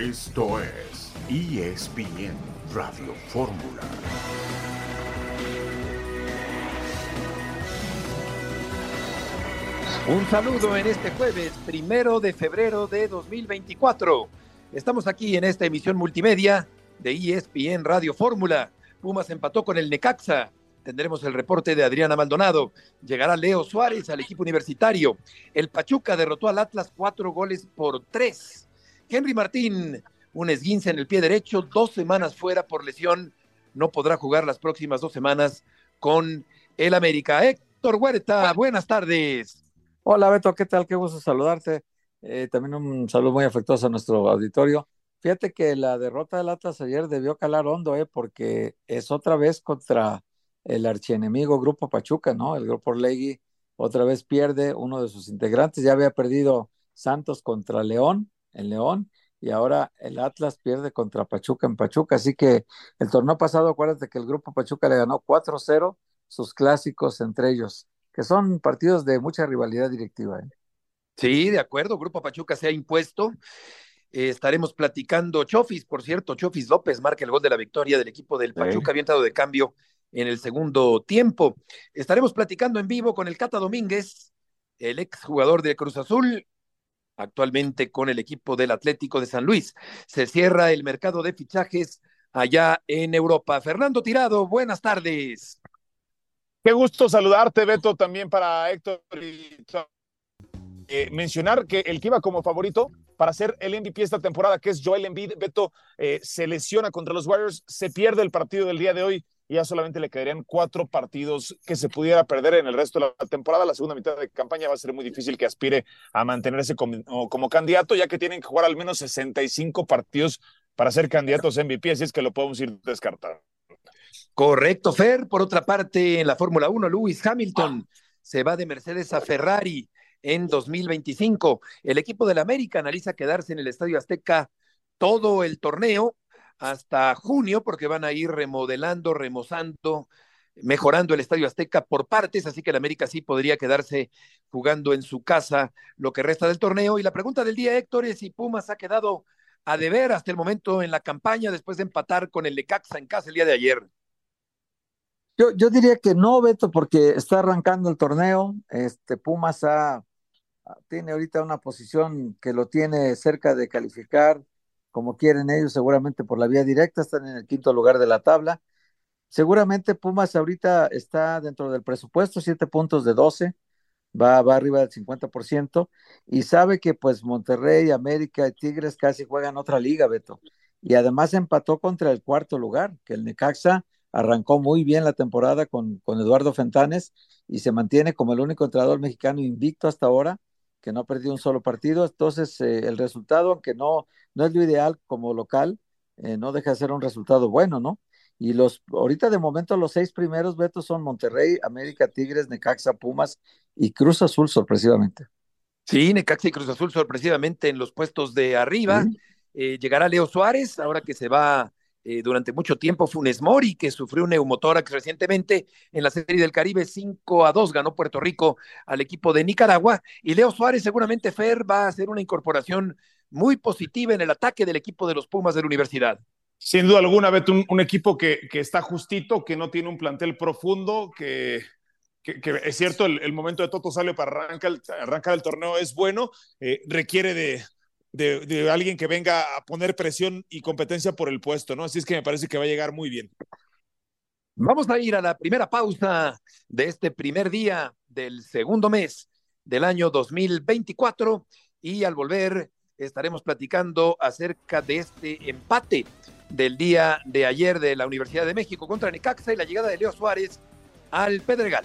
Esto es ESPN Radio Fórmula. Un saludo en este jueves, primero de febrero de 2024. Estamos aquí en esta emisión multimedia de ESPN Radio Fórmula. Pumas empató con el Necaxa. Tendremos el reporte de Adriana Maldonado. Llegará Leo Suárez al equipo universitario. El Pachuca derrotó al Atlas cuatro goles por tres. Henry Martín, un esguince en el pie derecho, dos semanas fuera por lesión. No podrá jugar las próximas dos semanas con el América. Héctor Huerta, buenas tardes. Hola Beto, ¿qué tal? Qué gusto saludarte. Eh, también un saludo muy afectuoso a nuestro auditorio. Fíjate que la derrota del Atlas ayer debió calar hondo, eh, porque es otra vez contra el archienemigo Grupo Pachuca, ¿no? El Grupo Legui otra vez pierde uno de sus integrantes. Ya había perdido Santos contra León, en León, y ahora el Atlas pierde contra Pachuca en Pachuca. Así que el torneo pasado, acuérdate que el Grupo Pachuca le ganó 4-0 sus clásicos entre ellos que son partidos de mucha rivalidad directiva. ¿eh? Sí, de acuerdo, Grupo Pachuca se ha impuesto. Eh, estaremos platicando. Chofis, por cierto, Chofis López marca el gol de la victoria del equipo del Pachuca, había entrado de cambio en el segundo tiempo. Estaremos platicando en vivo con el Cata Domínguez, el ex jugador de Cruz Azul, actualmente con el equipo del Atlético de San Luis. Se cierra el mercado de fichajes allá en Europa. Fernando Tirado, buenas tardes. Qué gusto saludarte, Beto, también para Héctor y eh, mencionar que el que iba como favorito para ser el MVP esta temporada, que es Joel Embiid, Beto eh, se lesiona contra los Warriors, se pierde el partido del día de hoy y ya solamente le quedarían cuatro partidos que se pudiera perder en el resto de la temporada. La segunda mitad de campaña va a ser muy difícil que aspire a mantenerse como, como candidato, ya que tienen que jugar al menos 65 partidos para ser candidatos a MVP, así es que lo podemos ir descartando. Correcto, Fer. Por otra parte, en la Fórmula 1, Lewis Hamilton se va de Mercedes a Ferrari en 2025. El equipo del América analiza quedarse en el Estadio Azteca todo el torneo hasta junio, porque van a ir remodelando, remozando, mejorando el Estadio Azteca por partes, así que el América sí podría quedarse jugando en su casa lo que resta del torneo. Y la pregunta del día, Héctor, es si Pumas ha quedado a deber hasta el momento en la campaña después de empatar con el Lecaxa en casa el día de ayer. Yo, yo diría que no, Beto, porque está arrancando el torneo. Este Pumas tiene ahorita una posición que lo tiene cerca de calificar, como quieren ellos, seguramente por la vía directa, están en el quinto lugar de la tabla. Seguramente Pumas ahorita está dentro del presupuesto, siete puntos de doce va, va arriba del 50%, y sabe que pues Monterrey, América y Tigres casi juegan otra liga, Beto. Y además empató contra el cuarto lugar, que el Necaxa arrancó muy bien la temporada con, con Eduardo Fentanes y se mantiene como el único entrenador mexicano invicto hasta ahora, que no ha perdido un solo partido. Entonces, eh, el resultado, aunque no, no es lo ideal como local, eh, no deja de ser un resultado bueno, ¿no? Y los, ahorita de momento los seis primeros vetos son Monterrey, América, Tigres, Necaxa, Pumas y Cruz Azul, sorpresivamente. Sí, Necaxa y Cruz Azul sorpresivamente en los puestos de arriba. Eh, llegará Leo Suárez, ahora que se va eh, durante mucho tiempo Funes Mori, que sufrió un neumotórax recientemente en la Serie del Caribe, 5 a 2 ganó Puerto Rico al equipo de Nicaragua. Y Leo Suárez, seguramente Fer, va a hacer una incorporación muy positiva en el ataque del equipo de los Pumas de la universidad. Sin duda alguna, Beto, un, equipo que, que, está justito, que no tiene un plantel profundo, que, que, es cierto, el, momento de Toto Salio para arrancar el, el torneo es bueno, eh, requiere de, de, alguien que venga a poner presión y competencia por el puesto, ¿no? Así es que me parece que va a llegar muy bien. Vamos a ir a la primera pausa de este primer día del segundo mes del año 2024 y al volver estaremos platicando acerca de este empate del día de ayer de la Universidad de México contra Necaxa y la llegada de Leo Suárez al Pedregal.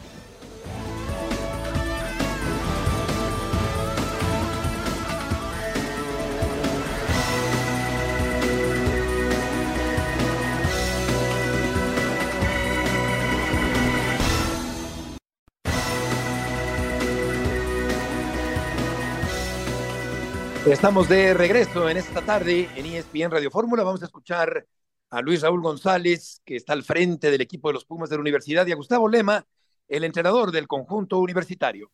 Estamos de regreso en esta tarde en ESPN Radio Fórmula. Vamos a escuchar a Luis Raúl González, que está al frente del equipo de los Pumas de la Universidad, y a Gustavo Lema, el entrenador del conjunto universitario.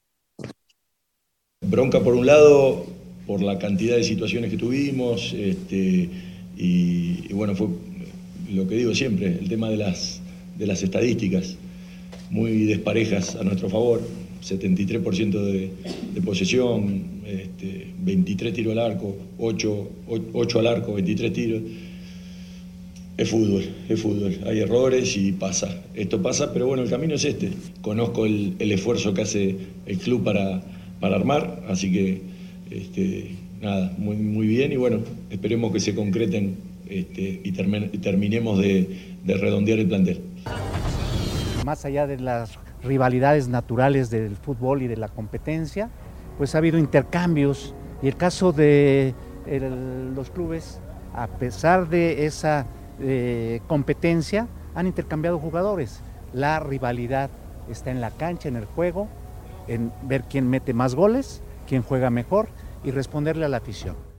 Bronca por un lado por la cantidad de situaciones que tuvimos. Este, y, bueno, fue lo que digo siempre, el tema de las, de las estadísticas, muy desparejas a nuestro favor. 73% de, de, posesión, este, 23 tiros al arco, 8, 8 al arco, 23 tiros. Es fútbol, es fútbol. Hay errores y pasa. Esto pasa, pero bueno, el camino es este. Conozco el, el esfuerzo que hace el club para, para armar, así que este, nada, muy, muy bien y bueno, esperemos que se concreten este, y, terminemos de, de redondear el plantel. Más allá de las rivalidades naturales del fútbol y de la competencia, pues ha habido intercambios y el caso de los clubes, a pesar de esa eh, competencia, han intercambiado jugadores. La rivalidad está en la cancha, en el juego, en ver quién mete más goles, quién juega mejor y responderle a la afición.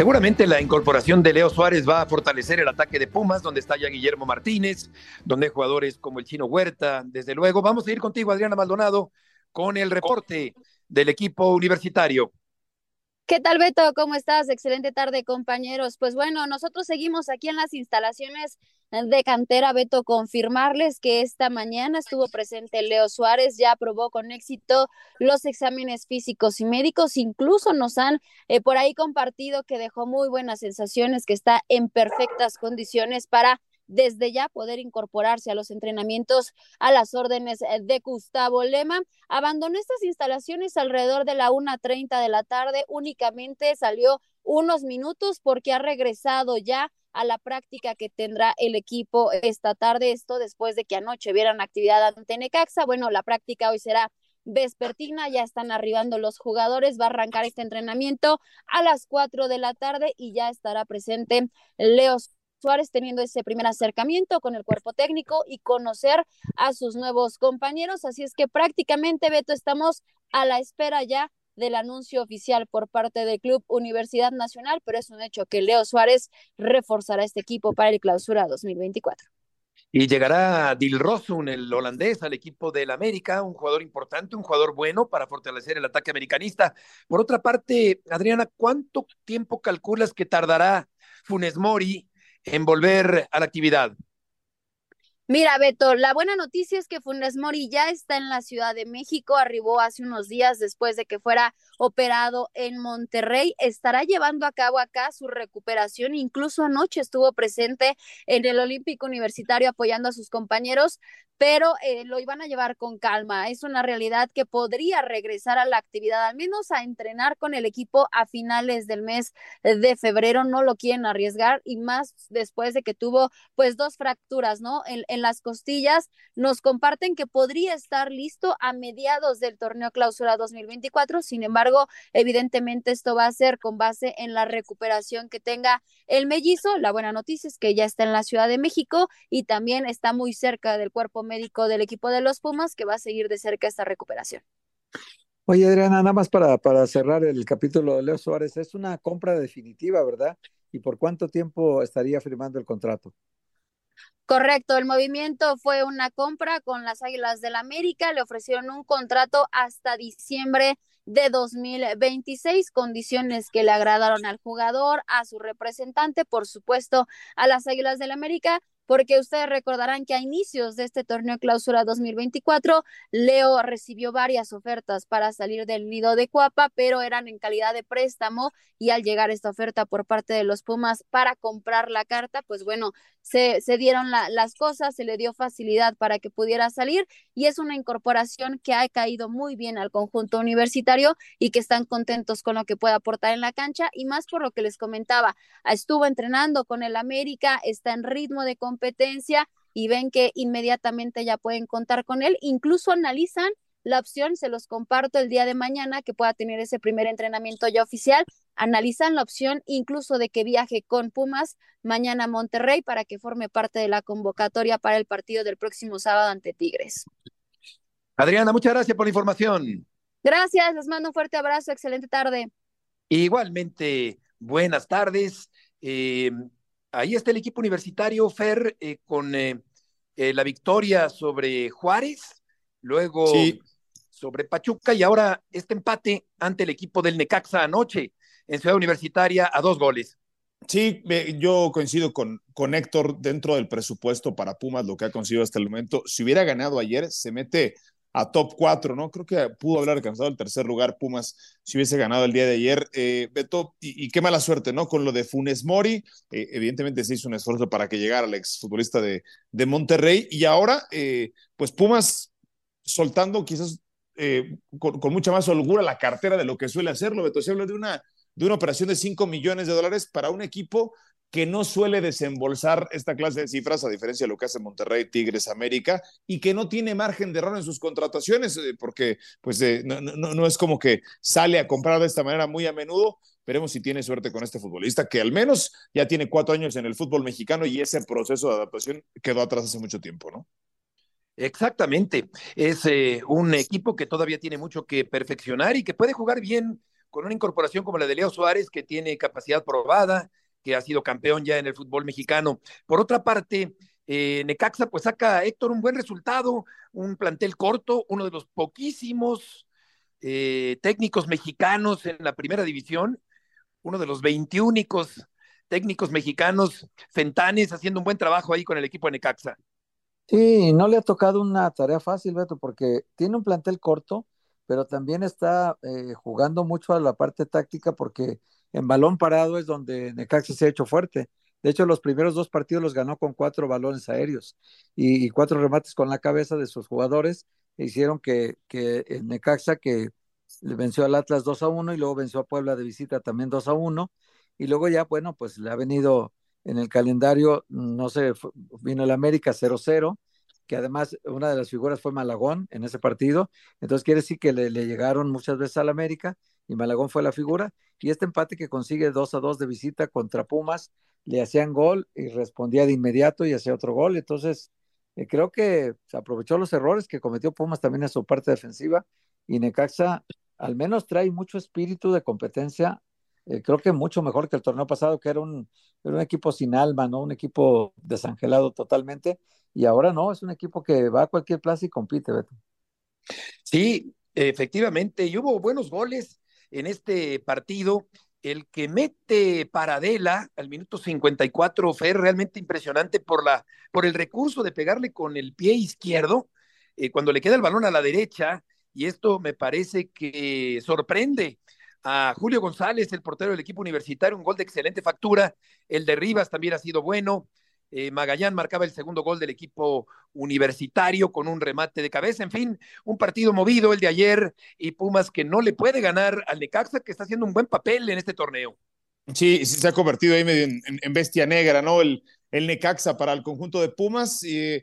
Seguramente la incorporación de Leo Suárez va a fortalecer el ataque de Pumas, donde está ya Guillermo Martínez, donde hay jugadores como el Chino Huerta, desde luego. Vamos a ir contigo, Adriana Maldonado, con el reporte del equipo universitario. ¿Qué tal, Beto? ¿Cómo estás? Excelente tarde, compañeros. Pues bueno, nosotros seguimos aquí en las instalaciones de cantera, Beto, confirmarles que esta mañana estuvo presente Leo Suárez, ya aprobó con éxito los exámenes físicos y médicos, incluso nos han eh, por ahí compartido que dejó muy buenas sensaciones, que está en perfectas condiciones para desde ya poder incorporarse a los entrenamientos a las órdenes eh, de Gustavo Lema. Abandonó estas instalaciones alrededor de la 1.30 de la tarde, únicamente salió unos minutos porque ha regresado ya a la práctica que tendrá el equipo esta tarde, esto después de que anoche vieran actividad ante Necaxa. Bueno, la práctica hoy será vespertina, ya están arribando los jugadores, va a arrancar este entrenamiento a las 4 de la tarde y ya estará presente Leo Suárez teniendo ese primer acercamiento con el cuerpo técnico y conocer a sus nuevos compañeros. Así es que prácticamente, Beto, estamos a la espera ya del anuncio oficial por parte del Club Universidad Nacional, pero es un hecho que Leo Suárez reforzará este equipo para el clausura 2024. Y llegará Dilrosun, el holandés, al equipo del América, un jugador importante, un jugador bueno para fortalecer el ataque americanista. Por otra parte, Adriana, ¿cuánto tiempo calculas que tardará Funes Mori en volver a la actividad? Mira, Beto, la buena noticia es que Funes Mori ya está en la Ciudad de México, arribó hace unos días después de que fuera operado en Monterrey, estará llevando a cabo acá su recuperación, incluso anoche estuvo presente en el Olímpico Universitario apoyando a sus compañeros, pero eh, lo iban a llevar con calma. Es una realidad que podría regresar a la actividad, al menos a entrenar con el equipo a finales del mes de febrero. No lo quieren arriesgar y más después de que tuvo pues dos fracturas, ¿no? En, en las costillas. Nos comparten que podría estar listo a mediados del torneo clausura 2024. Sin embargo, evidentemente esto va a ser con base en la recuperación que tenga el mellizo. La buena noticia es que ya está en la Ciudad de México y también está muy cerca del cuerpo médico del equipo de los Pumas que va a seguir de cerca esta recuperación. Oye, Adriana, nada más para, para cerrar el capítulo de Leo Suárez, es una compra definitiva, ¿verdad? ¿Y por cuánto tiempo estaría firmando el contrato? Correcto, el movimiento fue una compra con las Águilas del América, le ofrecieron un contrato hasta diciembre de 2026, condiciones que le agradaron al jugador, a su representante, por supuesto, a las Águilas del América, porque ustedes recordarán que a inicios de este torneo clausura 2024, Leo recibió varias ofertas para salir del nido de Cuapa, pero eran en calidad de préstamo y al llegar esta oferta por parte de los Pumas para comprar la carta, pues bueno, se, se dieron las cosas, se le dio facilidad para que pudiera salir y es una incorporación que ha caído muy bien al conjunto universitario y que están contentos con lo que puede aportar en la cancha y más por lo que les comentaba, estuvo entrenando con el América, está en ritmo de competencia competencia y ven que inmediatamente ya pueden contar con él, incluso analizan la opción, se los comparto el día de mañana, que pueda tener ese primer entrenamiento ya oficial, analizan la opción incluso de que viaje con Pumas mañana a Monterrey para que forme parte de la convocatoria para el partido del próximo sábado ante Tigres. Adriana, muchas gracias por la información. Gracias, les mando un fuerte abrazo, excelente tarde. Igualmente, buenas tardes. Eh, ahí está el equipo universitario, Fer, eh, con eh, eh, la victoria sobre Juárez, luego sobre Pachuca y ahora este empate ante el equipo del Necaxa anoche en Ciudad Universitaria a dos goles. Sí, yo coincido con, con Héctor dentro del presupuesto para Pumas, lo que ha conseguido hasta el momento. Si hubiera ganado ayer, se mete a top 4, ¿no? Creo que pudo haber alcanzado el tercer lugar Pumas si hubiese ganado el día de ayer. Eh, Beto, y, qué mala suerte, ¿no? Con lo de Funes Mori, eh, evidentemente se hizo un esfuerzo para que llegara el exfutbolista de, de Monterrey y ahora, eh, pues Pumas soltando quizás eh, con, con, mucha más holgura la cartera de lo que suele hacerlo, Beto. Se habla de una, de una operación de 5 millones de dólares para un equipo que no suele desembolsar esta clase de cifras, a diferencia de lo que hace Monterrey, Tigres, América, y que no tiene margen de error en sus contrataciones, eh, porque pues eh, no, no, no, es como que sale a comprar de esta manera muy a menudo. Veremos si tiene suerte con este futbolista, que al menos ya tiene cuatro años en el fútbol mexicano y ese proceso de adaptación quedó atrás hace mucho tiempo, ¿no? Exactamente. Es eh, un equipo que todavía tiene mucho que perfeccionar y que puede jugar bien con una incorporación como la de Leo Suárez, que tiene capacidad probada, que ha sido campeón ya en el fútbol mexicano. Por otra parte, eh, Necaxa pues saca Héctor un buen resultado, un plantel corto, uno de los poquísimos eh, técnicos mexicanos en la primera división, uno de los veintiúnicos técnicos mexicanos, Fentanes, haciendo un buen trabajo ahí con el equipo de Necaxa. Sí, no le ha tocado una tarea fácil, Beto, porque tiene un plantel corto, pero también está eh, jugando mucho a la parte táctica porque en balón parado es donde Necaxa se ha hecho fuerte. De hecho, los primeros dos partidos los ganó con cuatro balones aéreos y, cuatro remates con la cabeza de sus jugadores. E hicieron que, que el Necaxa, que le venció al Atlas 2 a 1 y luego venció a Puebla de visita también 2 a 1. Y luego ya, bueno, pues le ha venido en el calendario, no sé, vino el América 0-0, que además una de las figuras fue Malagón en ese partido. Entonces quiere decir que le, le llegaron muchas veces al América y Malagón fue la figura. Y este empate que consigue 2 a 2 de visita contra Pumas, le hacían gol y respondía de inmediato y hacía otro gol. Entonces, eh, creo que se aprovechó los errores que cometió Pumas también en su parte defensiva y Necaxa al menos trae mucho espíritu de competencia. Eh, creo que mucho mejor que el torneo pasado, que era un, era un equipo sin alma, ¿no? Un equipo desangelado totalmente. Y ahora no, es un equipo que va a cualquier plaza y compite, Beto. Sí, efectivamente, y hubo buenos goles en este partido. El que mete Paradela al minuto 54 fue realmente impresionante por, la, por el recurso de pegarle con el pie izquierdo eh, cuando le queda el balón a la derecha. Y esto me parece que sorprende a Julio González, el portero del equipo universitario, un gol de excelente factura. El de Rivas también ha sido bueno. Eh, Magallán marcaba el segundo gol del equipo universitario con un remate de cabeza. En fin, un partido movido el de ayer y Pumas que no le puede ganar al Necaxa, que está haciendo un buen papel en este torneo. Sí, se ha convertido ahí medio en, bestia negra, ¿no? El, el, Necaxa para el conjunto de Pumas. Y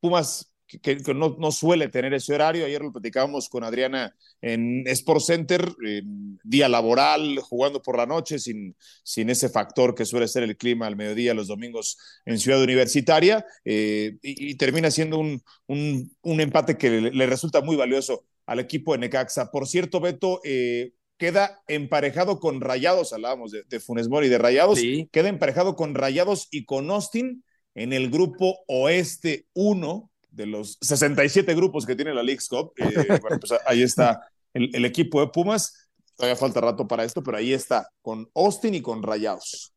Pumas que, que no, no, suele tener ese horario. Ayer lo platicábamos con Adriana en Sport Center, en día laboral, jugando por la noche, sin, sin ese factor que suele ser el clima al mediodía los domingos en Ciudad Universitaria, eh, y, y, termina siendo un, un, un empate que le, le, resulta muy valioso al equipo de Necaxa. Por cierto, Beto, eh, queda emparejado con Rayados, hablábamos de, de Funes Mori de Rayados, sí. queda emparejado con Rayados y con Austin en el grupo Oeste 1, de los 67 grupos que tiene la League's Cup. Eh, bueno, pues ahí está el, el, equipo de Pumas. Todavía falta rato para esto, pero ahí está, con Austin y con Rayados.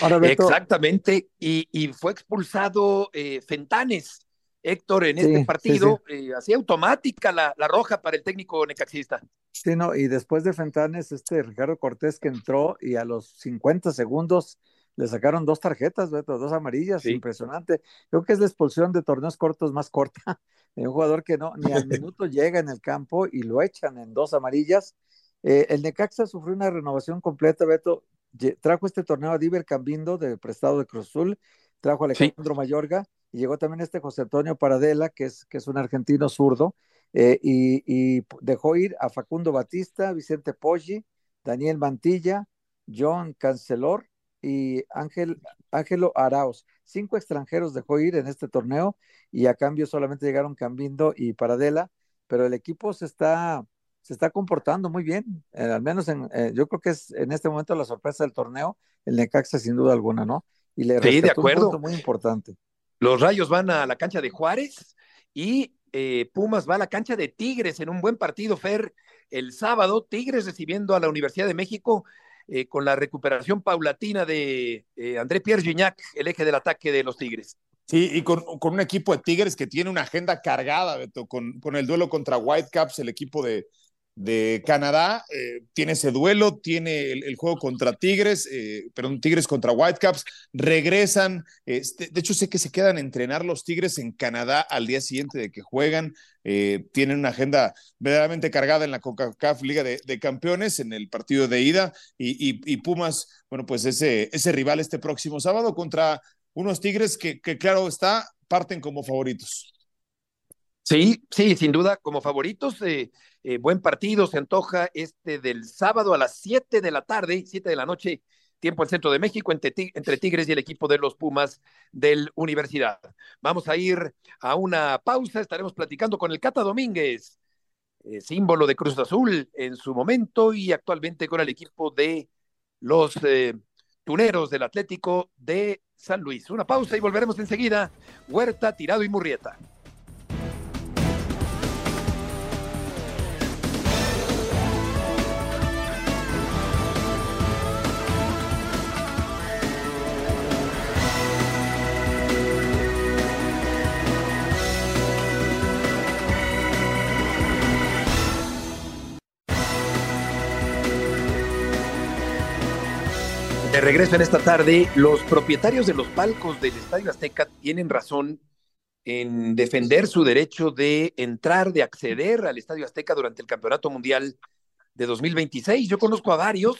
Ahora, Beto... Exactamente, y, y, fue expulsado eh, Fentanes, Héctor, en sí, este partido, sí, sí. Eh, así automática la, la, roja para el técnico necaxista. Sí, no, y después de Fentanes, este Ricardo Cortés que entró y a los 50 segundos le sacaron dos tarjetas, Beto, dos amarillas, sí. impresionante. Creo que es la expulsión de torneos cortos más corta de un jugador que no ni al minuto llega en el campo y lo echan en dos amarillas. Eh, el Necaxa sufrió una renovación completa, Beto. Trajo este torneo a Diver Cambindo, de prestado de Cruz Azul, trajo a Alejandro sí. Mayorga y llegó también este José Antonio Paradela, que es, que es un argentino zurdo, eh, y, y, dejó ir a Facundo Batista, Vicente Poggi, Daniel Mantilla, John Cancelor y Ángel, Ángelo Arauz. Cinco extranjeros dejó ir en este torneo y a cambio solamente llegaron Cambindo y Paradela, pero el equipo se está, se está comportando muy bien, eh, al menos en, eh, yo creo que es en este momento la sorpresa del torneo, el Necaxa sin duda alguna, ¿no? Y le sí, de acuerdo. un punto muy importante. Los rayos van a la cancha de Juárez y eh, Pumas va a la cancha de Tigres en un buen partido, Fer, el sábado, Tigres recibiendo a la Universidad de México eh, con la recuperación paulatina de eh, André Pierre Gignac, el eje del ataque de los Tigres. Sí, y con, un equipo de Tigres que tiene una agenda cargada, Beto, con, con el duelo contra Whitecaps, el equipo de, de Canadá, eh, tiene ese duelo, tiene el, juego contra Tigres, eh, perdón, Tigres contra Whitecaps, regresan, este, de hecho sé que se quedan entrenar los Tigres en Canadá al día siguiente de que juegan, eh, tienen una agenda verdaderamente cargada en la CONCACAF Liga de, Campeones, en el partido de ida, y, y, y, Pumas, bueno, pues ese, ese rival este próximo sábado contra unos Tigres que, que claro está, parten como favoritos. Sí, sí, sin duda, como favoritos, eh, eh, buen partido, se antoja este del sábado a las 7 de la tarde, 7 de la noche, tiempo al centro de México, entre, entre, Tigres y el equipo de los Pumas del Universidad. Vamos a ir a una pausa, estaremos platicando con el Cata Domínguez, eh, símbolo de Cruz Azul en su momento y actualmente con el equipo de los eh, tuneros del Atlético de San Luis. Una pausa y volveremos enseguida. Huerta, Tirado y Murrieta. De regreso en esta tarde, los propietarios de los palcos del Estadio Azteca tienen razón en defender su derecho de entrar, de acceder al Estadio Azteca durante el Campeonato Mundial de 2026. Yo conozco a varios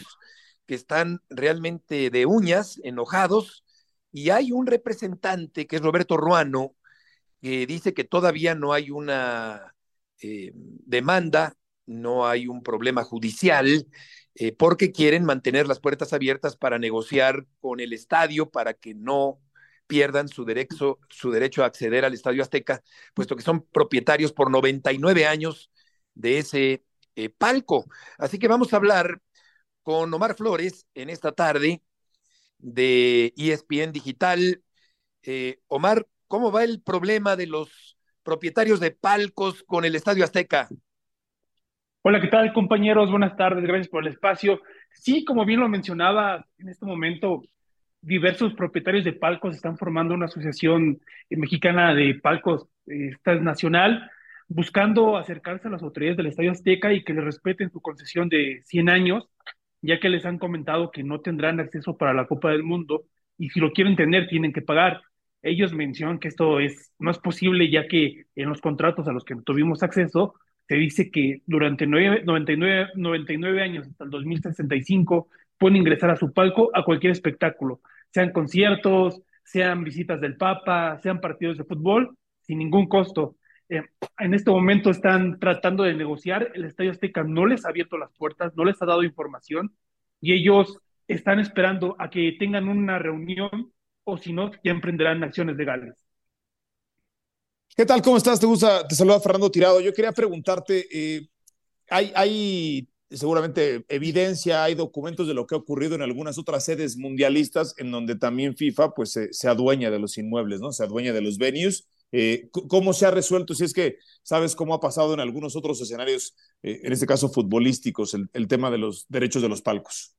que están realmente de uñas, enojados, y hay un representante que es Roberto Ruano, que dice que todavía no hay una eh, demanda, no hay un problema judicial, eh, porque quieren mantener las puertas abiertas para negociar con el estadio para que no pierdan su derecho, su derecho a acceder al Estadio Azteca, puesto que son propietarios por 99 años de ese eh, palco. Así que vamos a hablar con Omar Flores en esta tarde de ESPN Digital. Eh, Omar, ¿cómo va el problema de los propietarios de palcos con el Estadio Azteca? Hola, ¿qué tal compañeros? Buenas tardes, gracias por el espacio. Sí, como bien lo mencionaba, en este momento diversos propietarios de palcos están formando una asociación mexicana de palcos, esta es nacional, buscando acercarse a las autoridades del Estadio Azteca y que les respeten su concesión de 100 años, ya que les han comentado que no tendrán acceso para la Copa del Mundo y si lo quieren tener tienen que pagar. Ellos mencionan que esto es, no es posible ya que en los contratos a los que tuvimos acceso se dice que durante 99, 99 años hasta el 2065 pueden ingresar a su palco a cualquier espectáculo, sean conciertos, sean visitas del Papa, sean partidos de fútbol, sin ningún costo. Eh, en este momento están tratando de negociar, el Estadio Azteca no les ha abierto las puertas, no les ha dado información y ellos están esperando a que tengan una reunión o si no, ya emprenderán acciones legales. ¿Qué tal? ¿Cómo estás? Te gusta, te saluda Fernando Tirado. Yo quería preguntarte, eh, hay, hay seguramente evidencia, hay documentos de lo que ha ocurrido en algunas otras sedes mundialistas en donde también FIFA pues se, adueña de los inmuebles, ¿no? Se adueña de los venues. Eh, ¿Cómo se ha resuelto? Si es que sabes cómo ha pasado en algunos otros escenarios, eh, en este caso futbolísticos, el tema de los derechos de los palcos.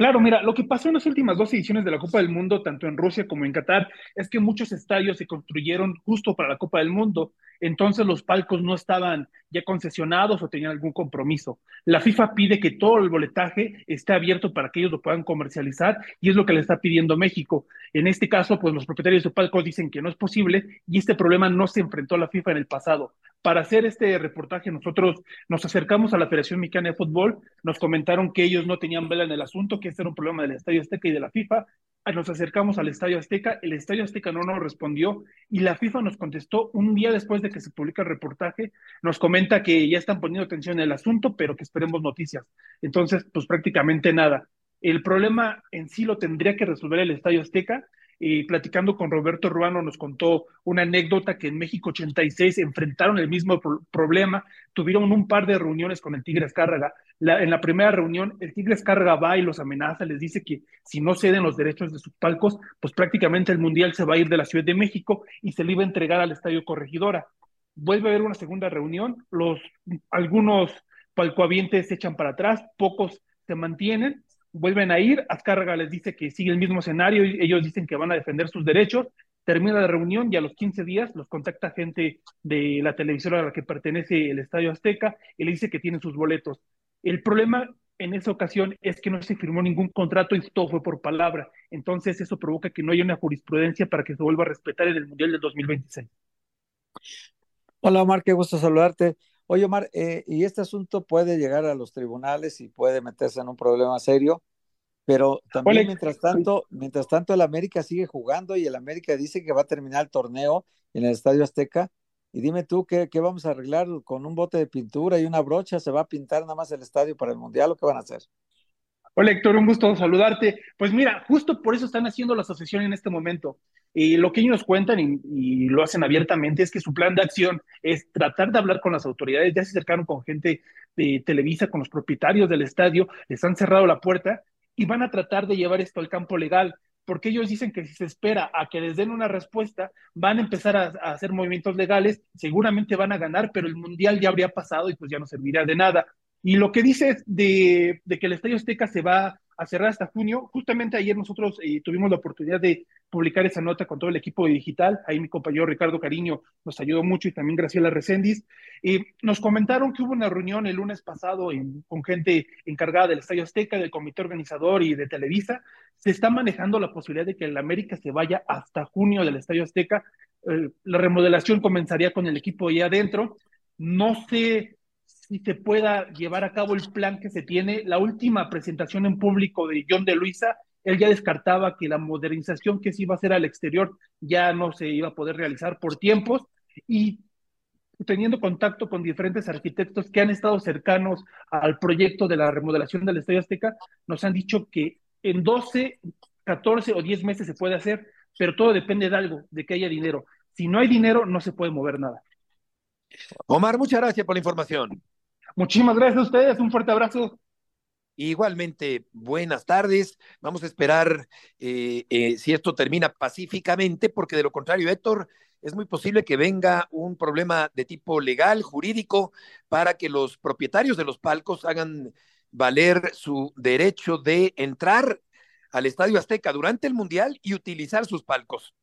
Claro, mira, lo que pasó en las últimas dos ediciones de la Copa del Mundo, tanto en Rusia como en Qatar, es que muchos estadios se construyeron justo para la Copa del Mundo, entonces los palcos no estaban ya concesionados o tenían algún compromiso. La FIFA pide que todo el boletaje esté abierto para que ellos lo puedan comercializar y es lo que le está pidiendo México. En este caso, pues los propietarios de palcos dicen que no es posible y este problema no se enfrentó a la FIFA en el pasado. Para hacer este reportaje nosotros nos acercamos a la Federación Mexicana de Fútbol, nos comentaron que ellos no tenían vela en el asunto, que este era un problema del Estadio Azteca y de la FIFA. Nos acercamos al Estadio Azteca, el Estadio Azteca no nos respondió y la FIFA nos contestó un día después de que se publica el reportaje, nos comenta que ya están poniendo atención en el asunto, pero que esperemos noticias. Entonces, pues prácticamente nada. El problema en sí lo tendría que resolver el Estadio Azteca y platicando con Roberto Ruano nos contó una anécdota que en México 86 enfrentaron el mismo pro problema, tuvieron un par de reuniones con el Tigre Escárraga. La, en la primera reunión, el Tigre Escárraga va y los amenaza, les dice que si no ceden los derechos de sus palcos, pues prácticamente el Mundial se va a ir de la Ciudad de México y se le iba a entregar al Estadio Corregidora vuelve a haber una segunda reunión, los, algunos palcoavientes se echan para atrás, pocos se mantienen, vuelven a ir, Azcárraga les dice que sigue el mismo escenario, ellos dicen que van a defender sus derechos, termina la reunión y a los 15 días los contacta gente de la televisora a la que pertenece el Estadio Azteca y le dice que tienen sus boletos. El problema en esa ocasión es que no se firmó ningún contrato y todo fue por palabra. Entonces eso provoca que no haya una jurisprudencia para que se vuelva a respetar en el Mundial del 2026. Hola Omar, qué gusto saludarte. Oye Omar, eh, y este asunto puede llegar a los tribunales y puede meterse en un problema serio, pero también mientras tanto, mientras tanto el América sigue jugando y el América dice que va a terminar el torneo en el Estadio Azteca. Y dime tú, ¿qué, qué vamos a arreglar con un bote de pintura y una brocha? ¿Se va a pintar nada más el estadio para el Mundial o qué van a hacer? Hola Héctor, un gusto saludarte. Pues mira, justo por eso están haciendo la asociación en este momento. Y lo que ellos cuentan y, lo hacen abiertamente es que su plan de acción es tratar de hablar con las autoridades. Ya se acercaron con gente de Televisa, con los propietarios del estadio, les han cerrado la puerta y van a tratar de llevar esto al campo legal, porque ellos dicen que si se espera a que les den una respuesta, van a empezar a, a hacer movimientos legales, seguramente van a ganar, pero el mundial ya habría pasado y pues ya no serviría de nada. Y lo que dices de, que el Estadio Azteca se va a cerrar hasta junio, justamente ayer nosotros eh, tuvimos la oportunidad de publicar esa nota con todo el equipo digital, ahí mi compañero Ricardo Cariño nos ayudó mucho y también Graciela Recendis, y nos comentaron que hubo una reunión el lunes pasado con gente encargada del Estadio Azteca, del comité organizador y de Televisa, se está manejando la posibilidad de que el América se vaya hasta junio del Estadio Azteca, eh, la remodelación comenzaría con el equipo ahí adentro, no sé si se pueda llevar a cabo el plan que se tiene. La última presentación en público de John de Luisa, él ya descartaba que la modernización que se iba a hacer al exterior ya no se iba a poder realizar por tiempos y teniendo contacto con diferentes arquitectos que han estado cercanos al proyecto de la remodelación del Estadio Azteca, nos han dicho que en 12, 14 o 10 meses se puede hacer, pero todo depende de algo, de que haya dinero. Si no hay dinero, no se puede mover nada. Omar, muchas gracias por la información. Muchísimas gracias a ustedes, un fuerte abrazo. Igualmente, buenas tardes. Vamos a esperar eh, eh, si esto termina pacíficamente, porque de lo contrario, Héctor, es muy posible que venga un problema de tipo legal, jurídico, para que los propietarios de los palcos hagan valer su derecho de entrar al Estadio Azteca durante el Mundial y utilizar sus palcos.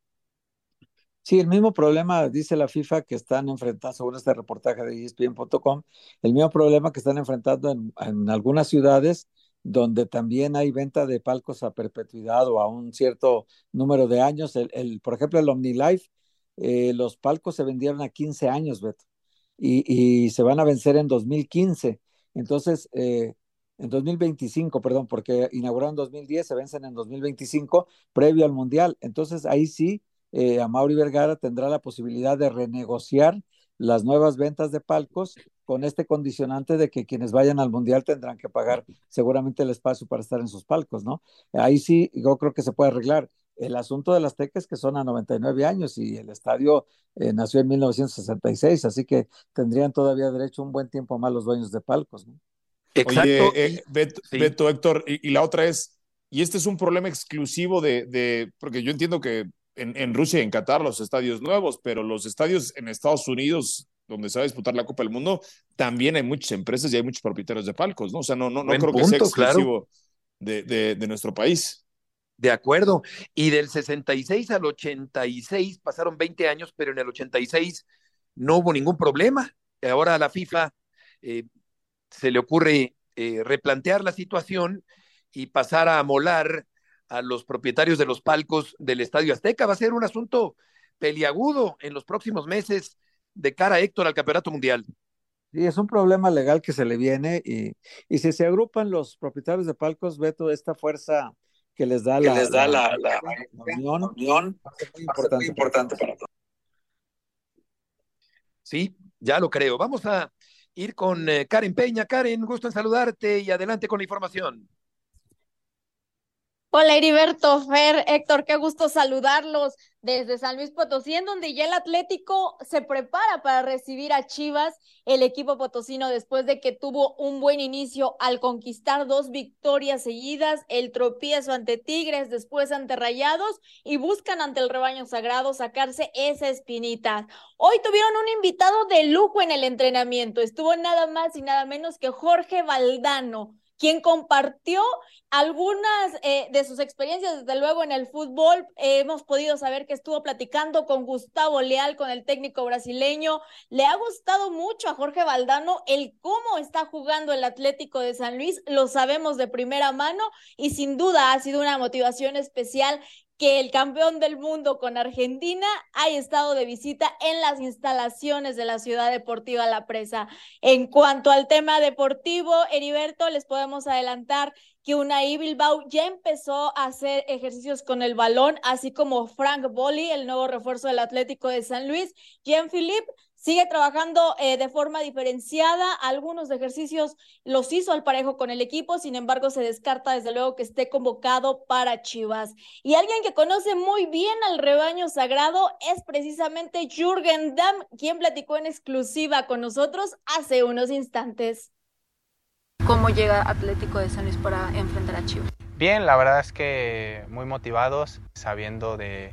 Sí, el mismo problema, dice la FIFA, que están enfrentando, según este reportaje de ESPN.com, el mismo problema que están enfrentando en, algunas ciudades donde también hay venta de palcos a perpetuidad o a un cierto número de años. El, por ejemplo, el OmniLife, eh, los palcos se vendieron a 15 años, Beto, y, se van a vencer en 2015. Entonces, eh, en 2025, perdón, porque inauguraron en 2010, se vencen en 2025, previo al Mundial. Entonces, ahí sí eh, a Mauri Vergara tendrá la posibilidad de renegociar las nuevas ventas de palcos con este condicionante de que quienes vayan al mundial tendrán que pagar seguramente el espacio para estar en sus palcos, ¿no? Ahí sí, yo creo que se puede arreglar. El asunto de las Teques que son a 99 años y el estadio eh, nació en 1966, así que tendrían todavía derecho un buen tiempo más los dueños de palcos, ¿no? Exacto. Eh, Beto, Héctor, y, la otra es, y este es un problema exclusivo de, de porque yo entiendo que en, Rusia y en Qatar los estadios nuevos, pero los estadios en Estados Unidos, donde se va a disputar la Copa del Mundo, también hay muchas empresas y hay muchos propietarios de palcos, ¿no? O sea, no, no, no creo que sea exclusivo de, de, nuestro país. De acuerdo. Y del 66 al 86 pasaron 20 años, pero en el 86 no hubo ningún problema. Ahora a la FIFA eh, se le ocurre eh, replantear la situación y pasar a molar a los propietarios de los palcos del Estadio Azteca. Va a ser un asunto peliagudo en los próximos meses de cara a Héctor al Campeonato Mundial. Sí, es un problema legal que se le viene y, y si se agrupan los propietarios de palcos, Beto, esta fuerza que les da, la, les da la, unión, muy importante, para todos. Sí, ya lo creo. Vamos a ir con eh, Karen Peña. Karen, gusto en saludarte y adelante con la información. Hola Heriberto, Fer, Héctor, qué gusto saludarlos desde San Luis Potosí, en donde ya el Atlético se prepara para recibir a Chivas, el equipo potosino, después de que tuvo un buen inicio al conquistar dos victorias seguidas, el tropiezo ante Tigres, después ante Rayados, y buscan ante el rebaño sagrado sacarse esa espinita. Hoy tuvieron un invitado de lujo en el entrenamiento, estuvo nada más y nada menos que Jorge Valdano quien compartió algunas eh, de sus experiencias, desde luego, en el fútbol. hemos podido saber que estuvo platicando con Gustavo Leal, con el técnico brasileño. Le ha gustado mucho a Jorge Valdano el cómo está jugando el Atlético de San Luis, lo sabemos de primera mano y sin duda ha sido una motivación especial que el campeón del mundo con Argentina haya estado de visita en las instalaciones de la Ciudad Deportiva La Presa. En cuanto al tema deportivo, Heriberto, les podemos adelantar que Unai Bilbao ya empezó a hacer ejercicios con el balón, así como Frank Bolli, el nuevo refuerzo del Atlético de San Luis. Jean-Philippe Sigue trabajando eh, de forma diferenciada, algunos ejercicios los hizo al parejo con el equipo, sin embargo se descarta desde luego que esté convocado para Chivas. Y alguien que conoce muy bien al rebaño sagrado es precisamente Jürgen Damm, quien platicó en exclusiva con nosotros hace unos instantes. ¿Cómo llega Atlético de San Luis para enfrentar a Chivas? Bien, la verdad es que muy motivados, sabiendo de,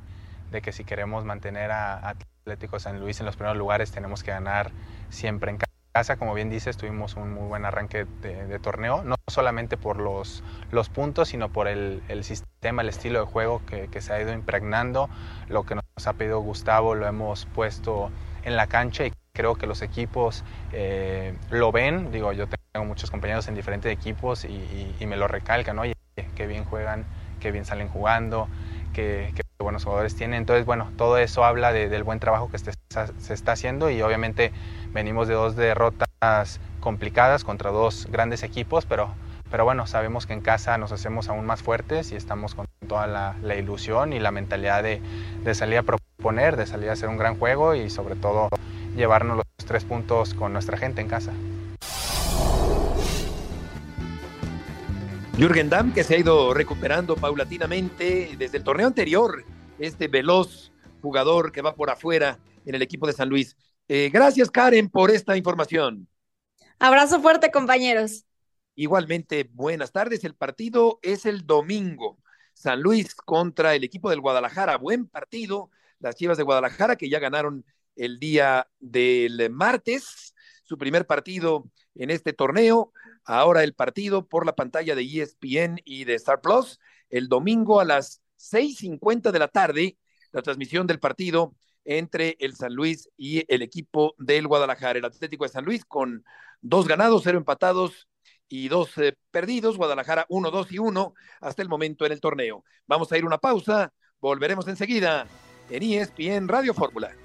que si queremos mantener a, a Atlético San Luis en los primeros lugares tenemos que ganar siempre en casa. Como bien dices, tuvimos un muy buen arranque de, torneo, no solamente por los, los puntos, sino por el, el sistema, el estilo de juego que, que, se ha ido impregnando. Lo que nos ha pedido Gustavo lo hemos puesto en la cancha y creo que los equipos eh, lo ven. Digo, yo tengo muchos compañeros en diferentes equipos y, y, me lo recalcan, oye, qué bien juegan, qué bien salen jugando, que, que buenos jugadores tiene. Entonces, bueno, todo eso habla del buen trabajo que se está haciendo y obviamente venimos de dos derrotas complicadas contra dos grandes equipos, pero, pero bueno, sabemos que en casa nos hacemos aún más fuertes y estamos con toda la, la ilusión y la mentalidad de, de, salir a proponer, de salir a hacer un gran juego y sobre todo llevarnos los tres puntos con nuestra gente en casa. Jürgen Damm, que se ha ido recuperando paulatinamente desde el torneo anterior, este veloz jugador que va por afuera en el equipo de San Luis. Eh, gracias, Karen, por esta información. Abrazo fuerte, compañeros. Igualmente, buenas tardes. El partido es el domingo. San Luis contra el equipo del Guadalajara. Buen partido. Las Chivas de Guadalajara que ya ganaron el día del martes su primer partido en este torneo. Ahora el partido por la pantalla de ESPN y de Star Plus. El domingo a las 6:50 de la tarde, la transmisión del partido entre el San Luis y el equipo del Guadalajara. El Atlético de San Luis con dos ganados, cero empatados y dos eh, perdidos. Guadalajara uno, dos y uno hasta el momento en el torneo. Vamos a ir una pausa. Volveremos enseguida en ESPN Radio Fórmula.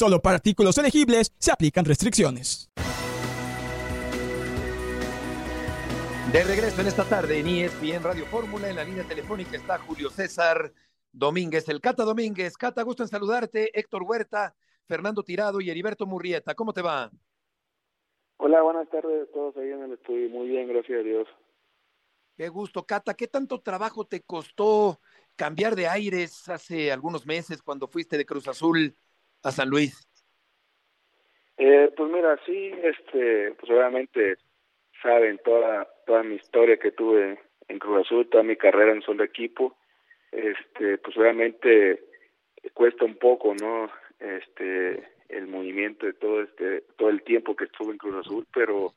Solo para artículos elegibles se aplican restricciones. De regreso en esta tarde en ESPN Radio Fórmula, en la línea telefónica está Julio César Domínguez, el Cata Domínguez. Cata, gusto en saludarte. Héctor Huerta, Fernando Tirado y Heriberto Murrieta. ¿Cómo te va? Hola, buenas tardes a todos ahí en el estudio. Muy bien, gracias a Dios. Qué gusto, Cata. ¿Qué tanto trabajo te costó cambiar de aires hace algunos meses cuando fuiste de Cruz Azul a San Luis? Eh, pues mira, sí, este, pues obviamente saben toda toda mi historia que tuve en Cruz Azul, toda mi carrera en solo equipo este, pues obviamente cuesta un poco, ¿no? Este, el movimiento de todo este, todo el tiempo que estuve en Cruz Azul, pero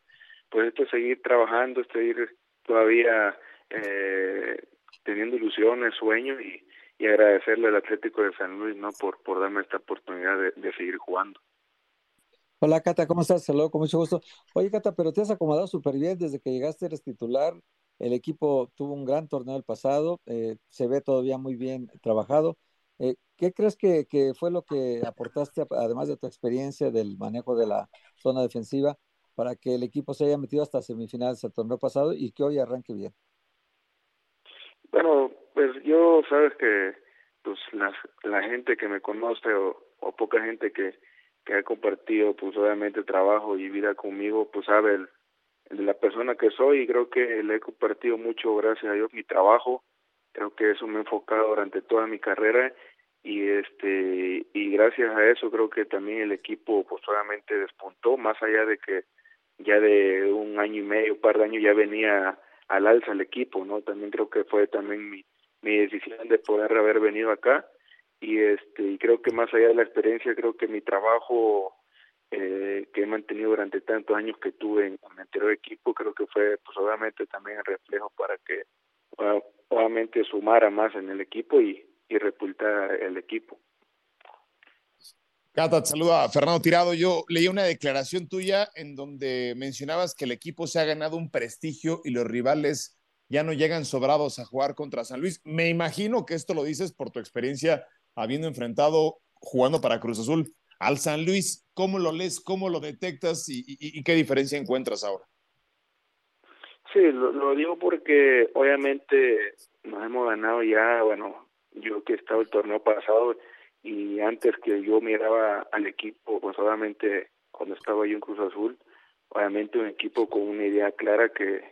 pues esto es seguir trabajando, seguir todavía eh, teniendo ilusiones, sueños y, y agradecerle al Atlético de San Luis, ¿no? Por, por darme esta oportunidad de, de seguir jugando. Hola Cata, ¿cómo estás? Saludos, con mucho gusto. Oye Cata, pero te has acomodado súper bien desde que llegaste, eres titular. El equipo tuvo un gran torneo el pasado, eh, se ve todavía muy bien trabajado. Eh, ¿Qué crees que, que, fue lo que aportaste, además de tu experiencia del manejo de la zona defensiva, para que el equipo se haya metido hasta semifinales del torneo pasado y que hoy arranque bien? Bueno, pues yo sabes que pues la, la gente que me conoce o, o poca gente que, que ha compartido pues obviamente trabajo y vida conmigo pues sabe el, el la persona que soy y creo que le he compartido mucho gracias a Dios mi trabajo. Creo que eso me ha enfocado durante toda mi carrera y este y gracias a eso creo que también el equipo pues obviamente despuntó más allá de que ya de un año y medio un par de años ya venía al alza el equipo no también creo que fue también mi mi decisión de poder haber venido acá. Y este creo que más allá de la experiencia creo que mi trabajo eh, que he mantenido durante tantos años que tuve en, en anterior equipo creo que fue pues obviamente también el reflejo para que obviamente sumara más en el equipo y, y repultar el equipo Cata, te saluda Fernando Tirado. Yo leí una declaración tuya en donde mencionabas que el equipo se ha ganado un prestigio y los rivales ya no llegan sobrados a jugar contra San Luis. Me imagino que esto lo dices por tu experiencia habiendo enfrentado, jugando para Cruz Azul, al San Luis. ¿Cómo lo lees? ¿Cómo lo detectas? ¿Y, qué diferencia encuentras ahora? Sí, lo, digo porque obviamente nos hemos ganado ya, bueno, yo que he estado el torneo pasado y antes que yo miraba al equipo, pues obviamente cuando estaba yo en Cruz Azul, obviamente un equipo con una idea clara que,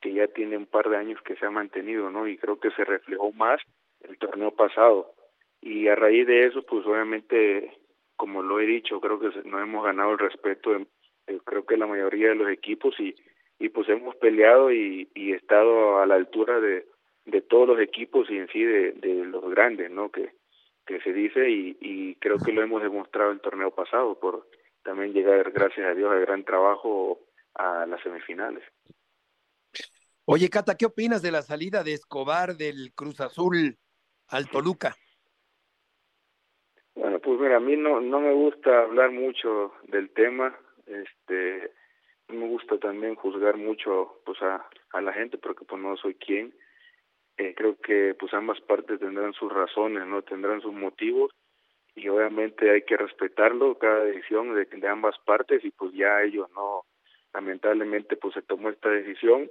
que ya tiene un par de años que se ha mantenido, ¿no? Y creo que se reflejó más el torneo pasado y a raíz de eso pues obviamente como lo he dicho creo que no hemos ganado el respeto de, creo que la mayoría de los equipos y y pues hemos peleado y, y estado a la altura de, de todos los equipos y en sí de, de los grandes no que que se dice y, y creo que lo hemos demostrado el torneo pasado por también llegar gracias a Dios al gran trabajo a las semifinales Oye, Cata, ¿qué opinas de la salida de Escobar del Cruz Azul al Toluca? Bueno, pues mira, a mí no, no me gusta hablar mucho del tema, este, no me gusta también juzgar mucho pues a, a la gente porque pues no soy quien, eh, creo que pues ambas partes tendrán sus razones, no tendrán sus motivos y obviamente hay que respetarlo, cada decisión de, de ambas partes y pues ya ellos no, lamentablemente pues se tomó esta decisión,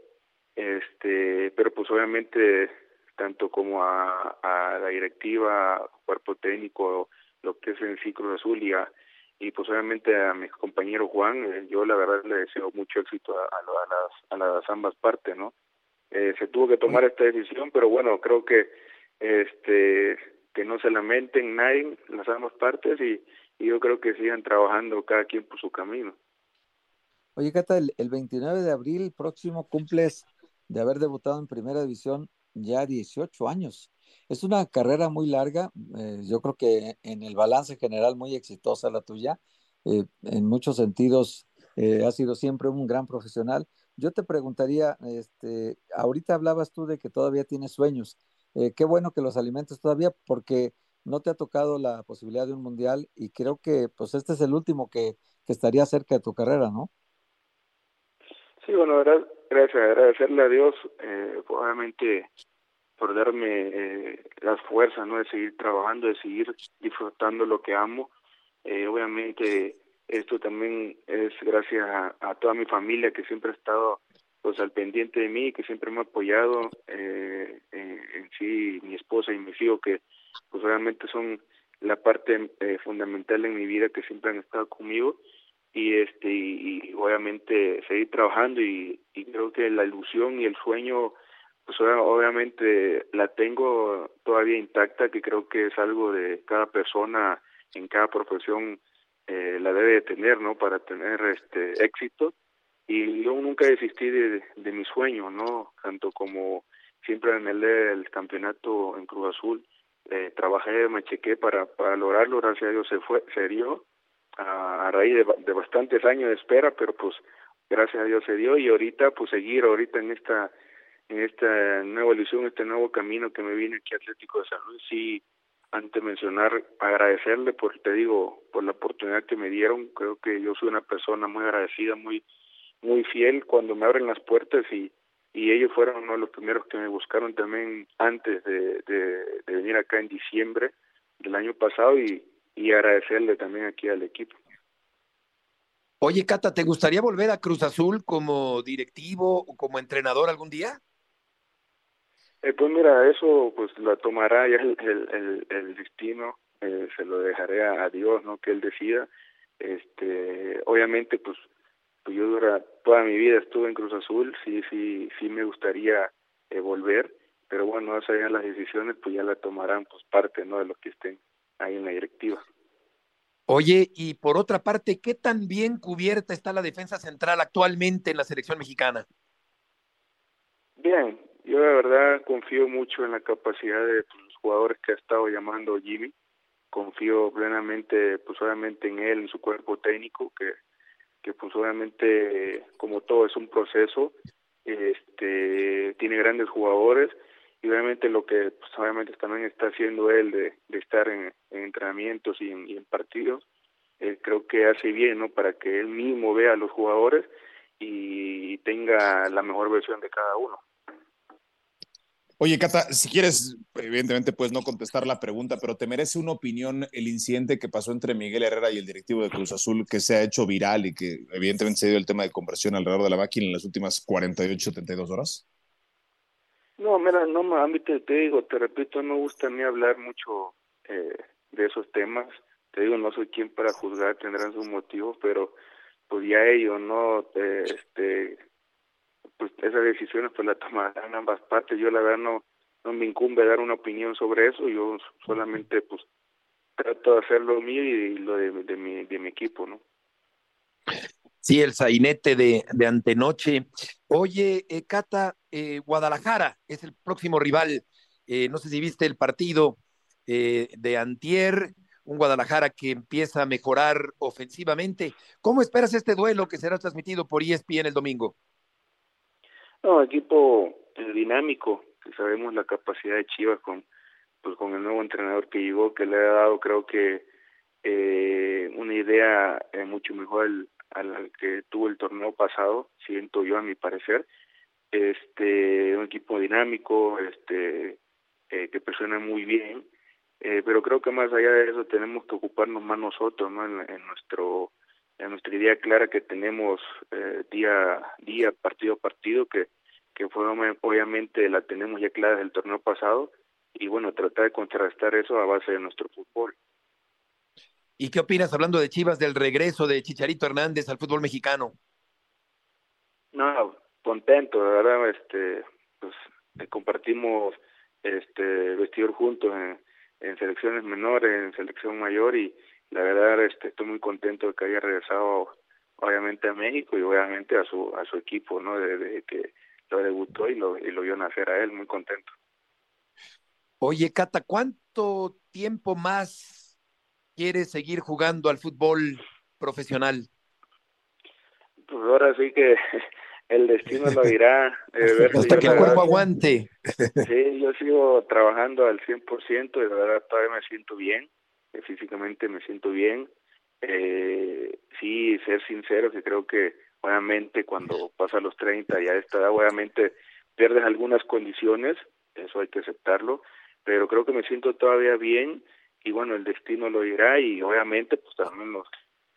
este, pero pues obviamente tanto como a, a la directiva, cuerpo técnico, lo que es en sí Cruz Azul y, y pues obviamente a mi compañero Juan, eh, yo la verdad le deseo mucho éxito a, a, a, las, a las ambas partes, ¿no? Eh, se tuvo que tomar esta decisión, pero bueno, creo que este que no se lamenten nadie, las ambas partes y, yo creo que sigan trabajando cada quien por su camino. Oye, Cata, el, el 29 de abril próximo cumples de haber debutado en Primera División ya 18 años. Es una carrera muy larga, eh, yo creo que en el balance general muy exitosa la tuya, eh, en muchos sentidos eh, has sido siempre un gran profesional. Yo te preguntaría, este, ahorita hablabas tú de que todavía tienes sueños, eh, qué bueno que los alimentes todavía porque no te ha tocado la posibilidad de un mundial y creo que pues este es el último que, que estaría cerca de tu carrera, ¿no? Sí, bueno, gracias, agradecerle a Dios, eh, obviamente por darme eh, las fuerzas, ¿no? De seguir trabajando, de seguir disfrutando lo que amo. Eh, obviamente esto también es gracias a, toda mi familia que siempre ha estado pues al pendiente de mí, que siempre me ha apoyado, eh, en, sí mi esposa y mis hijos que pues realmente son la parte eh, fundamental en mi vida que siempre han estado conmigo. Y este y, obviamente seguir trabajando y, y creo que la ilusión y el sueño pues obviamente la tengo todavía intacta, que creo que es algo de cada persona en cada profesión tener, ¿no? Para tener este éxito. Y yo nunca desistí de, de mi sueño, ¿no? Tanto como siempre anhelé el campeonato en Cruz Azul. Eh, trabajé, me chequé para, para lograrlo, gracias a Dios se fue, se dio a, raíz de, de, bastantes años de espera, pero pues gracias a Dios se dio y ahorita pues seguir ahorita en esta en esta nueva ilusión, este nuevo camino que me viene aquí Atlético de San Luis, sí, antes mencionar, agradecerle por, te digo, por la oportunidad que me dieron, creo que yo soy una persona muy agradecida, muy muy fiel cuando me abren las puertas y, y ellos fueron uno de los primeros que me buscaron también antes de, de, de venir acá en diciembre del año pasado y, y agradecerle también aquí al equipo. Oye, Cata, ¿te gustaría volver a Cruz Azul como directivo o como entrenador algún día? Eh, pues mira, eso pues lo tomará ya el, el, el, destino, eh, se lo dejaré a, a, Dios, ¿no? Que Él decida. Este, obviamente, pues, pues yo dura, toda mi vida estuve en Cruz Azul, sí, sí, sí me gustaría eh, volver, pero bueno, esas ya las decisiones pues ya la tomarán pues parte, ¿no? De los que estén ahí en la directiva. Oye, y por otra parte, ¿qué tan bien cubierta está la defensa central actualmente en la selección mexicana? Bien, yo de verdad confío mucho en la capacidad de pues, los jugadores que ha estado llamando Jimmy. Confío plenamente, pues obviamente en él, en su cuerpo técnico, que, pues obviamente, como todo, es un proceso. Este, tiene grandes jugadores y obviamente lo que pues, obviamente también está haciendo él de, estar en, en, entrenamientos y en, y en partidos, eh, creo que hace bien, ¿no? Para que él mismo vea a los jugadores y tenga la mejor versión de cada uno. Oye, Cata, si quieres, evidentemente puedes no contestar la pregunta, pero ¿te merece una opinión el incidente que pasó entre Miguel Herrera y el directivo de Cruz Azul, que se ha hecho viral y que evidentemente se dio el tema de conversión alrededor de la máquina en las últimas 48, 72 horas? No, mira, no ámbito, te digo, te repito, no gusta a mí hablar mucho eh, de esos temas. Te digo, no soy quien para juzgar, tendrán sus motivos, pero pues ya ellos, ¿no? Eh, este pues esas decisiones pues las tomarán ambas partes. Yo la verdad no, no me incumbe dar una opinión sobre eso, yo solamente pues trato de hacer lo mío y lo de, de, mi, de mi equipo, ¿no? Sí, el sainete de, de antenoche. Oye, eh, Cata, eh, Guadalajara es el próximo rival. Eh, no sé si viste el partido eh, de Antier, un Guadalajara que empieza a mejorar ofensivamente. ¿Cómo esperas este duelo que será transmitido por ESPN el domingo? No, equipo dinámico, que sabemos la capacidad de Chivas con pues con el nuevo entrenador que llegó, que le ha dado creo que eh, una idea eh, mucho mejor al, al que tuvo el torneo pasado, siento yo a mi parecer, este un equipo dinámico, este eh, que presiona muy bien, eh, pero creo que más allá de eso tenemos que ocuparnos más nosotros, ¿no? En nuestro en nuestra idea clara que tenemos eh, día día, partido a partido, que, que fue obviamente la tenemos ya clara del torneo pasado, y bueno, tratar de contrarrestar eso a base de nuestro fútbol. ¿Y qué opinas, hablando de Chivas, del regreso de Chicharito Hernández al fútbol mexicano? No, contento, de verdad, este, pues eh, compartimos este vestidor juntos en, en selecciones menores, en selección mayor y la verdad este, estoy muy contento de que haya regresado obviamente a México y obviamente a su a su equipo, ¿no? Desde que lo debutó y lo, y lo vio nacer a él, muy contento. Oye, Cata, ¿cuánto tiempo más quieres seguir jugando al fútbol profesional? Pues ahora sí que el destino lo dirá. Eh, ver Hasta que el cuerpo aguante. Sí, yo sigo trabajando al 100% y de verdad todavía me siento bien, físicamente me siento bien. Eh, sí, ser sincero, que creo que obviamente cuando pasa los 30 ya está, obviamente pierdes algunas condiciones, eso hay que aceptarlo, pero creo que me siento todavía bien y bueno, el destino lo dirá y obviamente pues también los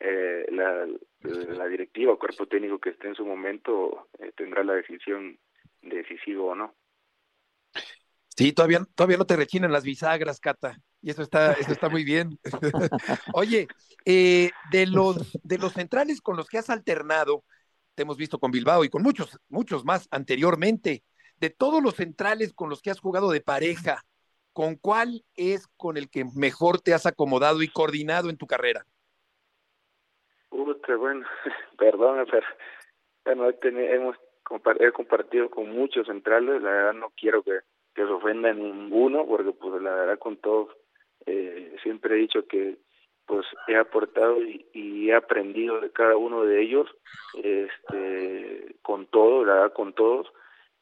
eh, la, la directiva o cuerpo técnico que esté en su momento eh, tendrá la decisión de si sigo o no. Sí, todavía, todavía no te rechinan las bisagras, Cata, y eso está, eso está muy bien. Oye, eh, de los de los centrales con los que has alternado, te hemos visto con Bilbao y con muchos, muchos más anteriormente. De todos los centrales con los que has jugado de pareja, ¿con cuál es con el que mejor te has acomodado y coordinado en tu carrera? Uy, bueno, perdón, pero bueno, hemos he compartido con muchos centrales, la verdad no quiero que, que se ofenda ninguno, porque pues la verdad con todos eh, siempre he dicho que pues he aportado y, y, he aprendido de cada uno de ellos, este, con todo, la verdad con todos,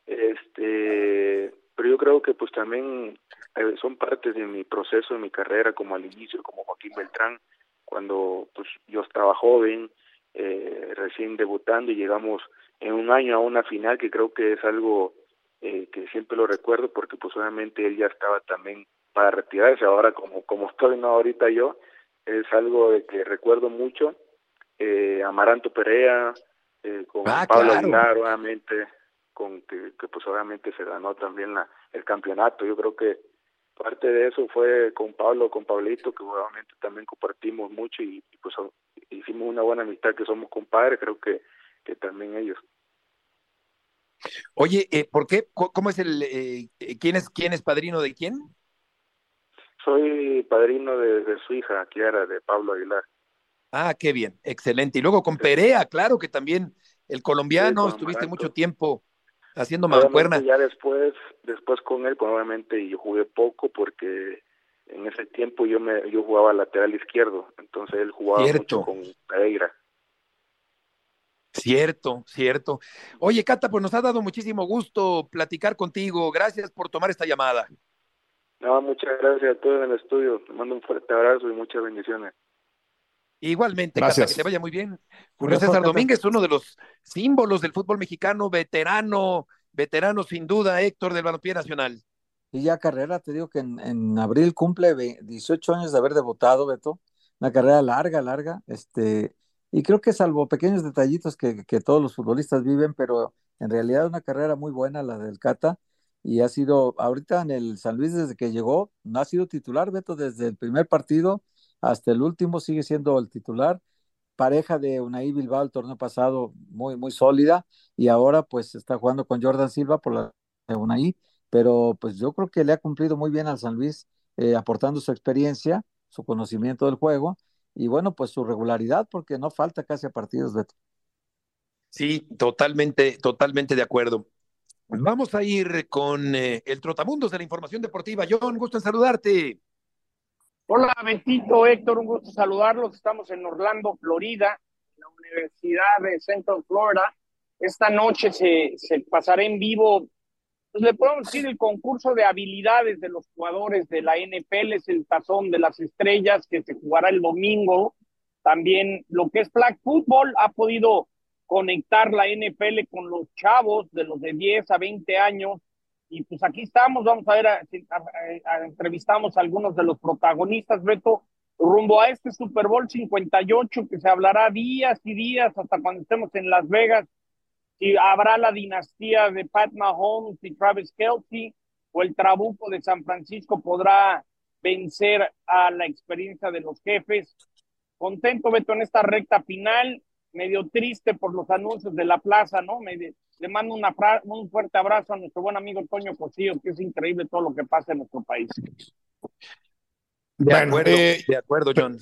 este, pero yo creo que pues también eh, son partes de mi proceso, de mi carrera, como al inicio, como Joaquín Beltrán, cuando pues yo estaba joven, eh, recién debutando y llegamos en un año a una final que creo que es algo eh, que siempre lo recuerdo porque pues obviamente él ya estaba también para retirarse. Ahora como como estoy no ahorita yo es algo de que recuerdo mucho eh, Amaranto Perea eh, con ah, Pablo Aguilar obviamente con que, que, pues obviamente se ganó también la, el campeonato. Yo creo que parte de eso fue con Pablo con Pablito que obviamente también compartimos mucho y, y pues hicimos una buena amistad que somos compadres creo que que también ellos. Oye, eh, ¿por qué? ¿Cómo es el, eh, quién es, quién es padrino de quién? Soy padrino de, su hija, Kiara, de Pablo Aguilar. Ah, qué bien, excelente. Y luego con Perea, claro que también el colombiano, estuviste mucho tiempo haciendo mancuerna. Ya después, después con él, probablemente yo jugué poco porque en ese tiempo yo me yo jugaba lateral izquierdo, entonces él jugaba mucho con Pereira. Cierto, cierto. Oye, Cata, pues nos ha dado muchísimo gusto platicar contigo. Gracias por tomar esta llamada. No, muchas gracias a todos en el estudio. Te mando un fuerte abrazo y muchas bendiciones. Igualmente, Cata, que te vaya muy bien. Julio César Domínguez, uno de los símbolos del fútbol mexicano, veterano, veterano sin duda, Héctor del Balompié Nacional. Y ya carrera, te digo que en, en abril cumple 18 años de haber debutado, Beto. Una carrera larga, larga. Este, y creo que salvo pequeños detallitos que, que todos los futbolistas viven, pero en realidad una carrera muy buena la del Cata y ha sido ahorita en el San Luis desde que llegó, no ha sido titular, Beto, desde el primer partido hasta el último sigue siendo el titular. Pareja de Unai Bilbao el torneo pasado muy, muy sólida y ahora pues está jugando con Jordan Silva por la de Unai, pero pues yo creo que le ha cumplido muy bien al San Luis eh, aportando su experiencia, su conocimiento del juego y bueno, pues su regularidad, porque no falta casi a partidos, Beto. Sí, totalmente, totalmente de acuerdo. Vamos a ir con eh, el Trotamundos de la Información Deportiva. John, gusto en saludarte. Hola, Betito, Héctor, un gusto saludarlos. Estamos en Orlando, Florida, en la Universidad de Central Florida. Esta noche se, se pasará en vivo pues le podemos decir el concurso de habilidades de los jugadores de la NFL, es el tazón de las estrellas que se jugará el domingo. También lo que es Black Football ha podido conectar la NFL con los chavos de los de 10 a 20 años. Y pues aquí estamos, vamos a ver, entrevistamos a algunos de los protagonistas, Beto, rumbo a este Super Bowl 58 que se hablará días y días hasta cuando estemos en Las Vegas si habrá la dinastía de Pat Mahomes y Travis Kelsey, o el Trabuco de San Francisco podrá vencer a la experiencia de los jefes. Contento, Beto, en esta recta final, medio triste por los anuncios de la plaza, ¿no? le mando una un fuerte abrazo a nuestro buen amigo Toño Cosío, que es increíble todo lo que pasa en nuestro país. De acuerdo, eh, de acuerdo, John.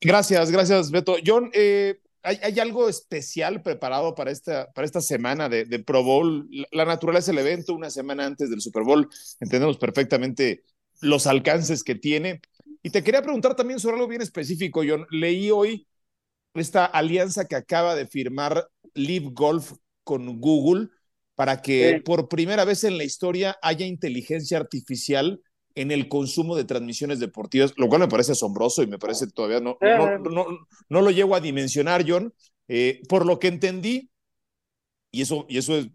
Gracias, gracias, Beto. John, eh, ¿Hay, algo especial preparado para esta, para esta semana de, Pro Bowl? La, naturaleza del evento, una semana antes del Super Bowl, entendemos perfectamente los alcances que tiene. Y te quería preguntar también sobre algo bien específico. Yo leí hoy esta alianza que acaba de firmar Live Golf con Google para que por primera vez en la historia haya inteligencia artificial en el consumo de transmisiones deportivas, lo cual me parece asombroso y me parece todavía no, no, no, lo llego a dimensionar, John. Eh, por lo que entendí, y eso, y eso es,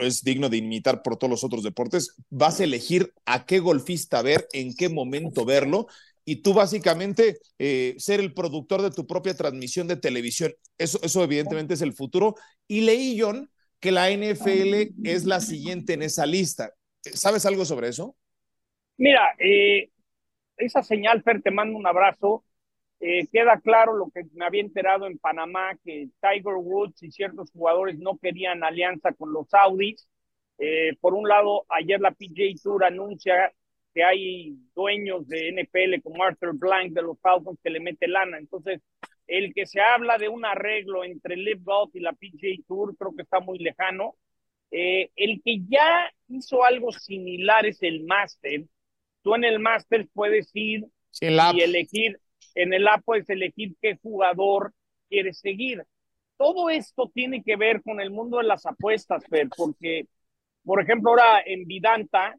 es, digno de imitar por todos los otros deportes, vas a elegir a qué golfista ver, en qué momento verlo, y tú básicamente eh, ser el productor de tu propia transmisión de televisión. Eso, evidentemente es el futuro. Y leí, John, que la NFL es la siguiente en esa lista. ¿Sabes algo sobre eso? Mira, eh, esa señal, Fer, te mando un abrazo. Eh, queda claro lo que me había enterado en Panamá, que Tiger Woods y ciertos jugadores no querían alianza con los Saudis. Por un lado, ayer la PJ Tour anuncia que hay dueños de NPL como Arthur Blank de los Falcons que le mete lana. Entonces, el que se habla de un arreglo entre Live Golf y la PGA Tour, creo que está muy lejano. Eh, el que ya hizo algo similar es el Master. Tú en el Master puedes ir y elegir, en el app puedes elegir qué jugador quieres seguir. Todo esto tiene que ver con el mundo de las apuestas, Fer, porque, por ejemplo, ahora en Vidanta,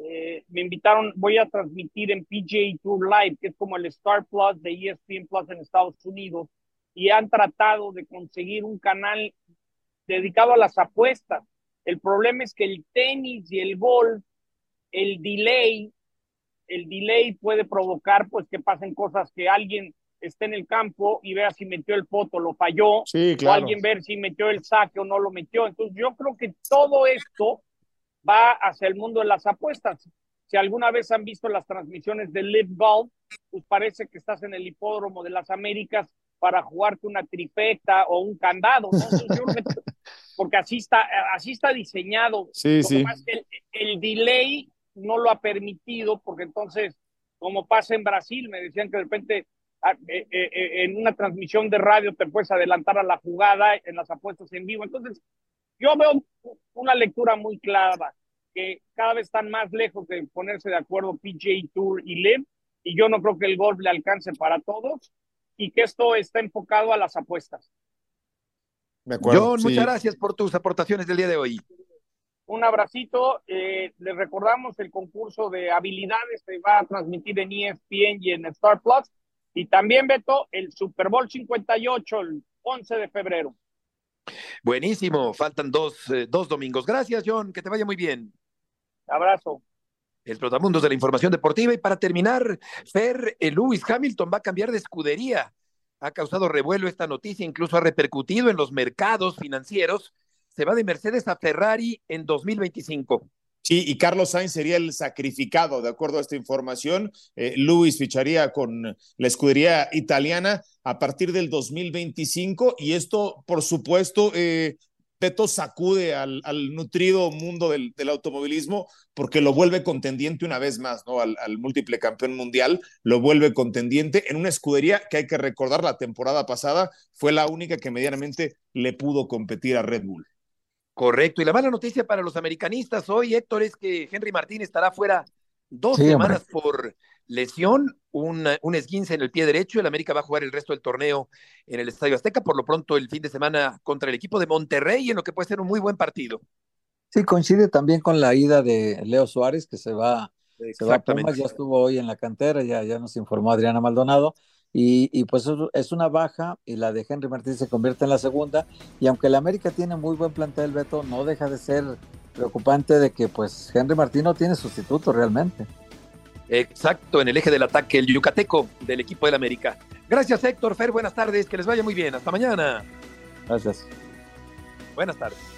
eh, me invitaron, voy a transmitir en PGA Tour Live, que es como el Star Plus de ESPN Plus en Estados Unidos, y han tratado de conseguir un canal dedicado a las apuestas. El problema es que el tenis y el golf, el delay, el delay puede provocar pues que pasen cosas que alguien esté en el campo y vea si metió el foto, lo falló, o alguien ver si metió el saque o no lo metió. Entonces yo creo que todo esto va hacia el mundo de las apuestas. Si alguna vez han visto las transmisiones de Live Golf, pues parece que estás en el hipódromo de las Américas para jugarte una tripeta o un candado, porque así está, así está diseñado. Sí, sí. el, el, delay no lo ha permitido, porque entonces, como pasa en Brasil, me decían que de repente ah, eh, eh, eh, en una transmisión de radio te puedes adelantar a la jugada en las apuestas en vivo. Entonces, yo veo una lectura muy clara, que cada vez están más lejos de ponerse de acuerdo PJ Tour y LIV, y yo no creo que el golf le alcance para todos, y que esto está enfocado a las apuestas. De acuerdo, John, muchas gracias por tus aportaciones del día de hoy. Un abracito. Eh, les recordamos el concurso de habilidades se va a transmitir en ESPN y en Star Plus. Y también, Beto, el Super Bowl 58, el 11 de febrero. Buenísimo, faltan dos, eh, dos domingos. Gracias, John, que te vaya muy bien. Abrazo. El Trotamundos de la Información Deportiva. Y para terminar, Fer, eh, Lewis Hamilton va a cambiar de escudería. Ha causado revuelo esta noticia, incluso ha repercutido en los mercados financieros. Se va de Mercedes a Ferrari en 2025. Sí, y Carlos Sainz sería el sacrificado, de acuerdo a esta información. Eh, Luis ficharía con la escudería italiana a partir del 2025 y esto, por supuesto, eh, sacude al, nutrido mundo del, automovilismo porque lo vuelve contendiente una vez más, ¿no? Al, múltiple campeón mundial, lo vuelve contendiente en una escudería que hay que recordar la temporada pasada fue la única que medianamente le pudo competir a Red Bull. Correcto. Y la mala noticia para los americanistas hoy, Héctor, es que Henry Martín estará fuera dos semanas por lesión, un, un, esguince en el pie derecho. El América va a jugar el resto del torneo en el Estadio Azteca, por lo pronto el fin de semana contra el equipo de Monterrey, en lo que puede ser un muy buen partido. Sí, coincide también con la ida de Leo Suárez, que se va, se va a Pumas, ya estuvo hoy en la cantera, ya, ya nos informó Adriana Maldonado. Y, pues es una baja y la de Henry Martín se convierte en la segunda. Y aunque el América tiene muy buen plantel, Beto, no deja de ser preocupante de que pues Henry Martín no tiene sustituto realmente. Exacto, en el eje del ataque, el yucateco del equipo del América. Gracias Héctor, Fer, buenas tardes, que les vaya muy bien, hasta mañana. Gracias. Buenas tardes.